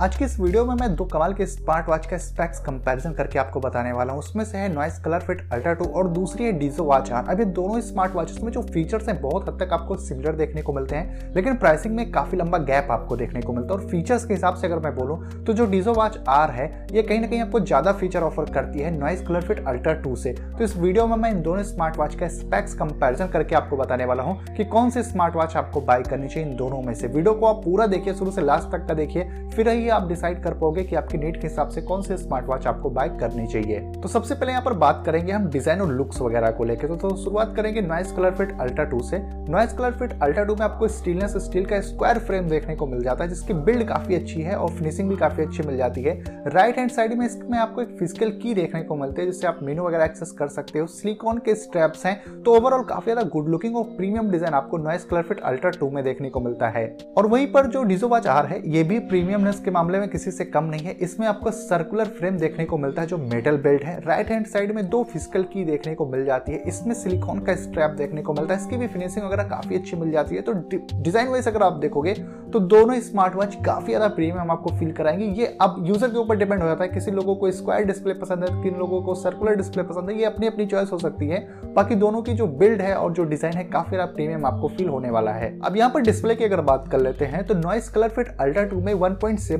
आज की इस वीडियो में मैं दो कमाल के स्मार्ट वॉच का स्पेक्स कंपैरिजन करके आपको बताने वाला हूँ। उसमें से है Noise colour fit Ultra two और दूसरी है डीजो वॉच आर अभी दोनों स्मार्ट वॉचेस में जो फीचर्स हैं, बहुत हद तक आपको सिमिलर देखने को मिलते हैं, लेकिन प्राइसिंग में काफ़ी लंबा गैप आपको देखने को मिलता है। और फीचर्स के हिसाब से अगर मैं बोलूँ तो जो डीजो वॉच आर है, ये कहीं ना कहीं आपको ज़्यादा फीचर ऑफ़र करती है Noise colour fit Ultra two से। तो इस वीडियो में मैं इन दोनों स्मार्ट वॉच का स्पेक्स कंपेरिजन करके आपको बताने वाला हूँ कि कौन सी स्मार्ट वॉच आपको बाय करनी चाहिए इन दोनों में से। वीडियो को आप पूरा देखिए, शुरू से लास्ट तक का देखिए, फिर ही आप डिसाइड कर पाओगे कि आपकी नीड के हिसाब से कौन से स्मार्ट वॉच आपको बाय करनी चाहिए। तो सबसे पहले यहाँ पर बात करेंगे हम डिज़ाइन और लुक्स वगैरह को लेकर तो, तो शुरुआत करेंगे Noise colour fit Ultra two से। Noise colour fit Ultra two में आपको स्टीलनेस स्टील का स्क्वायर फ्रेम देखने को मिल जाता है जिसकी बिल्ड काफ़ी अच्छी है और फिनिशिंग भी काफ़ी अच्छी मिल जाती है। राइट हैंड साइड में इसमें आपको एक फ़िज़िकल की देखने को मिलती है जिससे आप मेनू वगैरह एक्सेस कर सकते हो। सिलिकॉन के स्ट्रैप्स हैं तो ओवरऑल काफ़ी ज़्यादा गुड लुकिंग और प्रीमियम डिज़ाइन आपको Noise colour fit Ultra two में देखने को मिलता है। और वहीं पर जो डिजो वॉच आर है ये भी प्रीमियमनेस के मामले में किसी से कम नहीं है। इसमें आपको सर्कुलर फ्रेम देखने को मिलता है, जो मेटल बेल्ट है। राइट हैंड साइड में दो फ़िज़िकल की देखने को मिल जाती है। इसमें सिलिकॉन का स्ट्रैप देखने को मिलता है। इसकी भी फिनिशिंग वगैरह काफ़ी अच्छी मिल जाती है तो डिज़ाइन वाइज अगर आप देखोगे तो दोनों स्मार्ट वॉच काफ़ी ज़्यादा प्रीमियम आपको फील कराएँगे। ये अब यूज़र के ऊपर डिपेंड हो जाता है। किसी लोगों को स्क्वायर डिस्प्ले पसंद है, किन लोगों को सर्कुलर डिस्प्ले पसंद है, ये अपनी अपनी चॉइस हो सकती है। बाकी दोनों की जो बिल्ड है और जो डिज़ाइन है, काफ़ी ज़्यादा प्रीमियम आपको फील होने वाला है। अब यहाँ पर डिस्प्ले की अगर बात कर लेते हैं तो Noise colour fit Ultra two में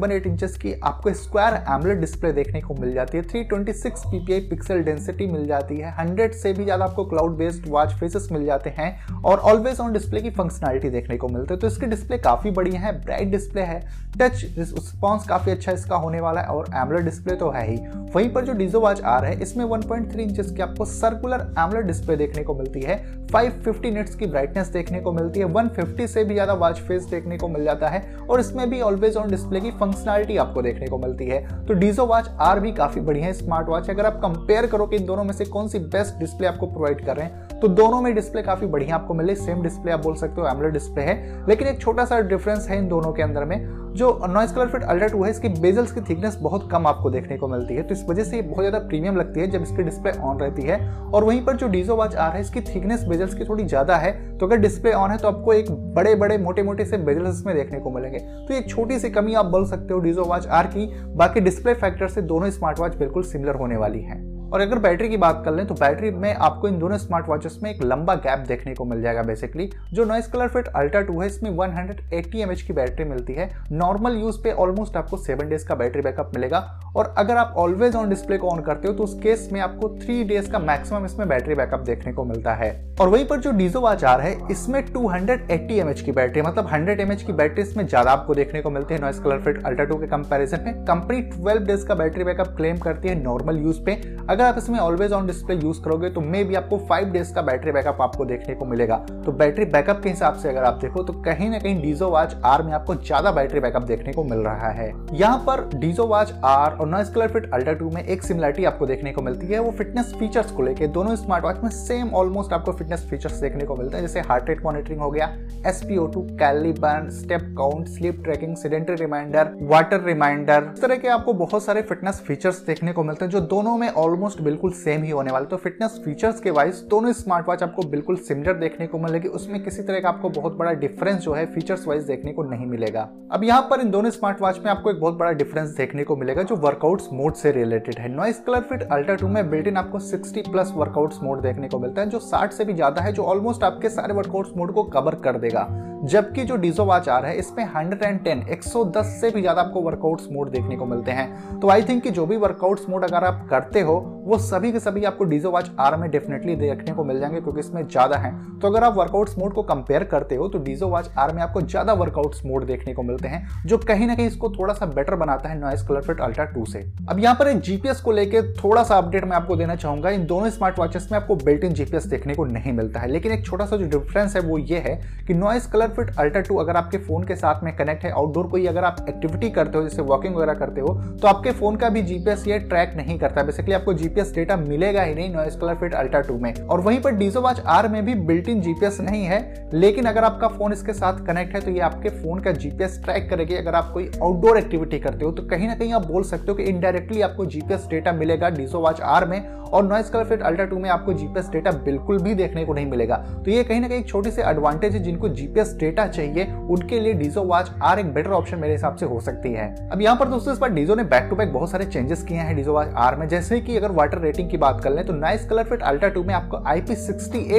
1.78 इंचेस की आपको स्क्वायर एमलेट डिस्प्ले देखने को मिल जाती है। 326 ppi पिक्सल डेंसिटी मिल जाती है। 100 से भी ज़्यादा आपको क्लाउड बेस्ड वॉच फेसेस मिल जाते हैं और ऑलवेज ऑन डिस्प्ले की फंक्शनलिटी देखने को मिलती है। तो इसकी डिस्प्ले काफ़ी बढ़िया है ब्राइट डिस्प्ले है टच रिस्पॉन्स काफ़ी अच्छा इसका होने वाला है और एमलेट डिस्प्ले तो है ही। वहीं पर जो डीजो वॉच आ रहा है, इसमें 1.3 इंचेस की आपको सर्कुलर एमलेट डिस्प्ले देखने को मिलती है। 550 निट्स की ब्राइटनेस देखने को मिलती है। 150 से भी ज़्यादा वॉच फेस देखने को मिल जाता है और इसमें भी ऑलवेज ऑन डिस्प्ले की फंक्शनलिटी आपको देखने को मिलती है। तो डीजो वॉच आर भी काफ़ी बढ़िया है स्मार्ट वॉच अगर आप कंपेयर करो कि इन दोनों में से कौन सी बेस्ट डिस्प्ले आपको प्रोवाइड कर रहे हैं तो दोनों में डिस्प्ले काफ़ी बढ़िया आपको मिले। सेम डिस्प्ले आप बोल सकते हो एमलेट डिस्प्ले है। लेकिन एक छोटा सा डिफरेंस है इन दोनों के अंदर में, जो Noise colour fit Ultra two है, इसकी बेजल्स की थिकनेस बहुत कम आपको देखने को मिलती है। तो इस वजह से ये बहुत ज़्यादा प्रीमियम लगती है जब इसकी डिस्प्ले ऑन रहती है। और वहीं पर जो डीजो वॉच आ रहा है, इसकी थिकनेस बेजल्स की थोड़ी ज़्यादा है। तो अगर डिस्प्ले ऑन है तो आपको एक बड़े बड़े मोटे मोटे से बेजल्स इसमें देखने को मिलेंगे। तो एक छोटी सी कमी आप बोल सकते हो डीजो वॉच आर की। बाकी डिस्प्ले फैक्टर से दोनों स्मार्ट वॉच बिल्कुल सिमिलर होने वाली है। और अगर बैटरी की बात कर लें तो बैटरी में आपको इन दोनों स्मार्ट वॉचेस में एक लंबा गैप देखने को मिल जाएगा बेसिकली जो Noise colour fit Ultra two है, इसमें 180 हंड्रेड की बैटरी मिलती है। नॉर्मल यूज़ पे ऑलमोस्ट आपको सेवन डेज़ का बैटरी बैकअप मिलेगा। और अगर आप ऑलवेज ऑन डिस्प्ले को ऑन करते हो तो उस केस में आपको थ्री डेज़ का मैक्सिमम इसमें बैटरी बैकअप देखने को मिलता है। और वहीं पर जो डीजो वाच आर है, इसमें 280 एमएच की बैटरी मतलब 100 एमएच की बैटरी इसमें ज़्यादा आपको देखने को मिलती है Noise colour fit Ultra two के कंपैरिजन में। कंपनी 12 डेज़ का बैटरी बैकअप क्लेम करती है नॉर्मल यूज़ पे। अगर आप इसमें ऑलवेज ऑन डिस्प्ले यूज़ करोगे तो मे भी आपको फाइव डेज़ का बैटरी बैकअप आपको देखने को मिलेगा। तो बैटरी बैकअप के हिसाब से अगर आप देखो तो कहीं ना कहीं डीजो वाच आर में आपको ज़्यादा बैटरी बैकअप देखने को मिल रहा है। यहाँ पर डीजो वाच आर और Noise colour fit Ultra two में एक सिमिलरिटी आपको देखने को मिलती है, वो फिटनेस फीचर्स को लेकर दोनों स्मार्ट वॉच में सेम ऑलमोस्ट आपको फिटनेस फीचर्स देखने को मिलते हैं, जैसे हार्ट रेट मॉनिटरिंग हो गया SpO two calorie burn step count sleep tracking sedentary reminder water reminder इस तरह के आपको बहुत सारे फिटनेस फीचर्स देखने को मिलते हैं, जो दोनों में ऑलमोस्ट बिल्कुल सेम ही होने वाले। तो फिटनेस फीचर्स के वाइज दोनों स्मार्ट वॉच आपको बिल्कुल सिमिलर देखने को मिलेगी, उसमें किसी तरह का आपको बहुत बड़ा डिफरेंस जो है फीचर्स वाइज देखने को नहीं मिलेगा। अब यहाँ पर इन दोनों स्मार्ट वॉच में आपको एक बहुत बड़ा डिफरेंस देखने को मिलेगा, जो वर्कआउट्स मोड से रिलेटेड है। Noise colour fit Ultra two में बिल्ट इन आपको 60 प्लस वर्कआउट्स मोड देखने को मिलता है, जो 60 से भी ज़्यादा है, जो ऑलमोस्ट आपके सारे वर्कआउट्स मोड को कवर कर देगा। जबकि जो डीजो वॉच आ रहा है, इसमें 110 110 से भी ज़्यादा आपको वर्कआउट्स मोड देखने को मिलते हैं। तो आई थिंक कि जो भी वर्कआउट्स मोड अगर आप करते हो, वो सभी के सभी आपको डीजो वॉच आर में डेफिनेटली देखने को मिल जाएँगे, क्योंकि इसमें ज़्यादा है। तो अगर आप वर्कआउट्स मोड को कंपेयर करते हो तो डीजो वॉच आर में आपको ज़्यादा वर्कआउट्स मोड देखने को मिलते हैं, जो कहीं ना कहीं इसको थोड़ा सा बेटर बनाता है Noise colour fit Ultra two से। अब यहाँ पर एक जीपीएस को लेकर थोड़ा सा अपडेट मैं आपको देना चाहूँगा। इन दोनों स्मार्ट वॉचेस में आपको बिल्ट इन जीपीएस देखने को नहीं मिलता है। लेकिन एक छोटा सा जो डिफरेंस है, वो ये है कि Noise Color Fit Ultra two अगर आपके फ़ोन के साथ में कनेक्ट है आउटडोर कोई अगर आप एक्टिविटी करते हो, जैसे वॉकिंग वगैरह करते हो तो आपके फ़ोन का भी जीपीएस ये ट्रैक नहीं करता। बेसिकली आपको जीपीएस डेटा मिलेगा ही नहीं Noise colour fit Ultra two में। और वहीं पर डीजो वॉच आर में भी बिल्ट इन जीपीएस नहीं है, लेकिन अगर आपका फ़ोन इसके साथ कनेक्ट है तो ये आपके फ़ोन का जीपीएस ट्रैक करेगी। अगर आप कोई आउटडोर एक्टिविटी करते हो तो कहीं ना कहीं आप बोल सकते हो कि इनडायरेक्टली आपको जीपीएस डेटा मिलेगा डीजो वॉच आर में, और Noise colour fit Ultra two में आपको जीपीएस डेटा बिल्कुल भी देखने को नहीं मिलेगा। तो ये कहीं ना कहीं छोटी सी एडवांटेज है जिनको जीपीएस डेटा चाहिए, उनके लिए डीजो वॉच आर एक बेटर ऑप्शन मेरे हिसाब से हो सकती है। अब यहाँ पर दोस्तों इस बार डीजो ने बैक टू बैक बहुत सारे चेंजेस किए हैं डीजो वॉच आर में। जैसे कि अगर वाटर रेटिंग की बात कर लें तो Noise Color Fit Ultra two में आपको आईपी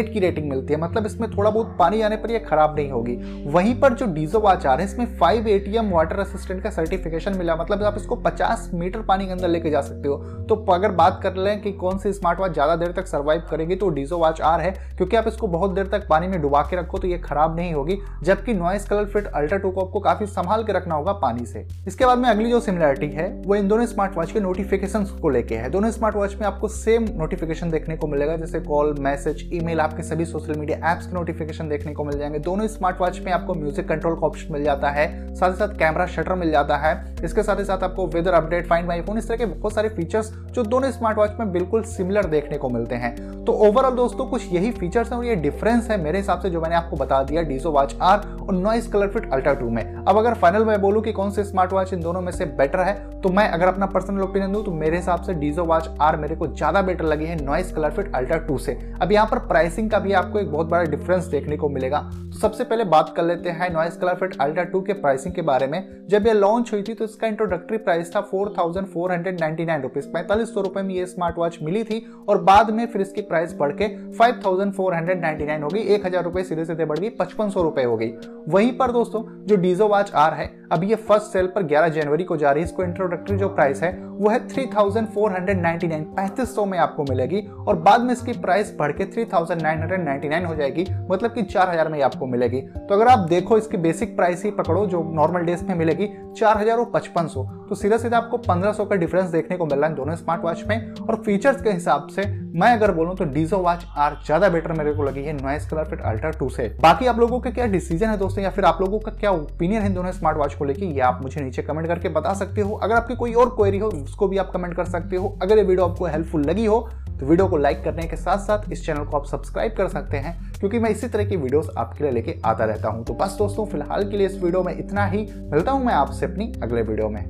की रेटिंग मिलती है। मतलब इसमें थोड़ा बहुत पानी आने पर यह खराब नहीं होगी। वहीं पर जो डीजो वॉच आर है, इसमें फाइव एटीएम वाटर असिस्टेंट का सर्टिफिकेशन मिला। मतलब आप इसको पचास मीटर पानी के अंदर लेके जा सकते हो। तो अगर बात कर लें कि कौन सी स्मार्ट वॉच ज़्यादा देर तक सर्वाइव करेगी तो डीजो वॉच आर है। क्योंकि आप इसको बहुत देर तक पानी में डुबा के रखो तो ये खराब नहीं होगी। जबकि Noise colour fit Ultra two को आपको काफ़ी संभाल के रखना होगा पानी से। इसके बाद में अगली जो सिमिलरिटी है, वो इन दोनों स्मार्ट वॉच के नोटिफिकेशन को लेके है। दोनों स्मार्ट वॉच में आपको सेम नोटिफिकेशन देखने को मिलेगा, जैसे कॉल मैसेज ईमेल आपके सभी सोशल मीडिया एप्स के नोटिफिकेशन देखने को मिल जाएँगे। दोनों स्मार्ट वॉच में आपको म्यूज़िक कंट्रोल का ऑप्शन मिल जाता है, साथ ही साथ कैमरा शटर मिल जाता है। इसके साथ ही साथ आपको weather update find my phone इस तरह के बहुत सारे फीचर्स जो दोनों स्मार्ट वॉच में बिल्कुल सिमिलर देखने को मिलते हैं। तो ओवरऑल दोस्तों, कुछ यही फीचर्स हैं और ये डिफरेंस है मेरे हिसाब से जो मैंने आपको बता दिया डीजो वॉच आर और Noise colour fit Ultra two में। अब अगर फाइनल मैं बोलूँ कि कौन से स्मार्ट वॉच इन दोनों में से बेटर है तो मैं अगर अपना पर्सनल ओपिनियन दूँ तो मेरे हिसाब से डीजो वॉच आर मेरे को ज़्यादा बेटर लगी है Noise colour fit Ultra two से। अब यहाँ पर प्राइसिंग का भी आपको एक बहुत बड़ा डिफरेंस देखने को मिलेगा। तो सबसे पहले बात कर लेते हैं Noise colour fit Ultra two के प्राइसिंग के बारे में। जब ये लॉन्च हुई थी तो इसका इंट्रोडक्टरी प्राइस था four thousand four hundred ninety nine rupees पैंतालीस सौ रुपए में ये स्मार्ट वॉच मिली थी और बाद में फिर इसकी प्राइस बढ़ के five thousand four hundred ninety nine हो गई। एक हज़ार रुपए सीधे सीधे बढ़ गई, पचपन सौ रुपए हो गई। वहीं पर दोस्तों, जो डीजो वॉच आर है। अब ये फ़र्स्ट सेल पर 11 जनवरी को जा रही है। इसको इंट्रोडक्टरी जो प्राइस है, वो है थ्री थाउज़ेंड में आपको मिलेगी और बाद में इसकी प्राइस बढ़ के three thousand nine hundred ninety nine हो जाएगी। मतलब कि चार हज़ार में आपको मिलेगी। तो अगर आप देखो इसकी बेसिक प्राइस ही पकड़ो, जो नॉर्मल डेज़ में मिलेगी, चार हज़ार और पचपन तो सीधा सीधा आपको पंद्रह सौ का डिफरेंस देखने को मिल रहा है दोनों स्मार्ट वॉच में और फीचर्स के हिसाब से मैं अगर बोलूँ तो डीजो वॉच आर ज़्यादा बेटर मेरे को लगी है Noise colour fit Ultra two से। बाकी आप लोगों का क्या डिसीज़न है दोस्तों या फिर आप लोगों का क्या ओपिनियन है दोनों स्मार्ट वॉच को लेकर यह आप मुझे नीचे कमेंट करके बता सकते हो। अगर आपकी कोई और क्वेरी हो, उसको भी आप कमेंट कर सकते हो। अगर ये वीडियो आपको हेल्पफुल लगी हो तो वीडियो को लाइक करने के साथ साथ इस चैनल को आप सब्सक्राइब कर सकते हैं, क्योंकि मैं इसी तरह की वीडियोस आपके लिए लेके आता रहता हूँ। तो बस दोस्तों, फ़िलहाल के लिए इस वीडियो में इतना ही। मिलता हूँ मैं आपसे अपनी अगले वीडियो में।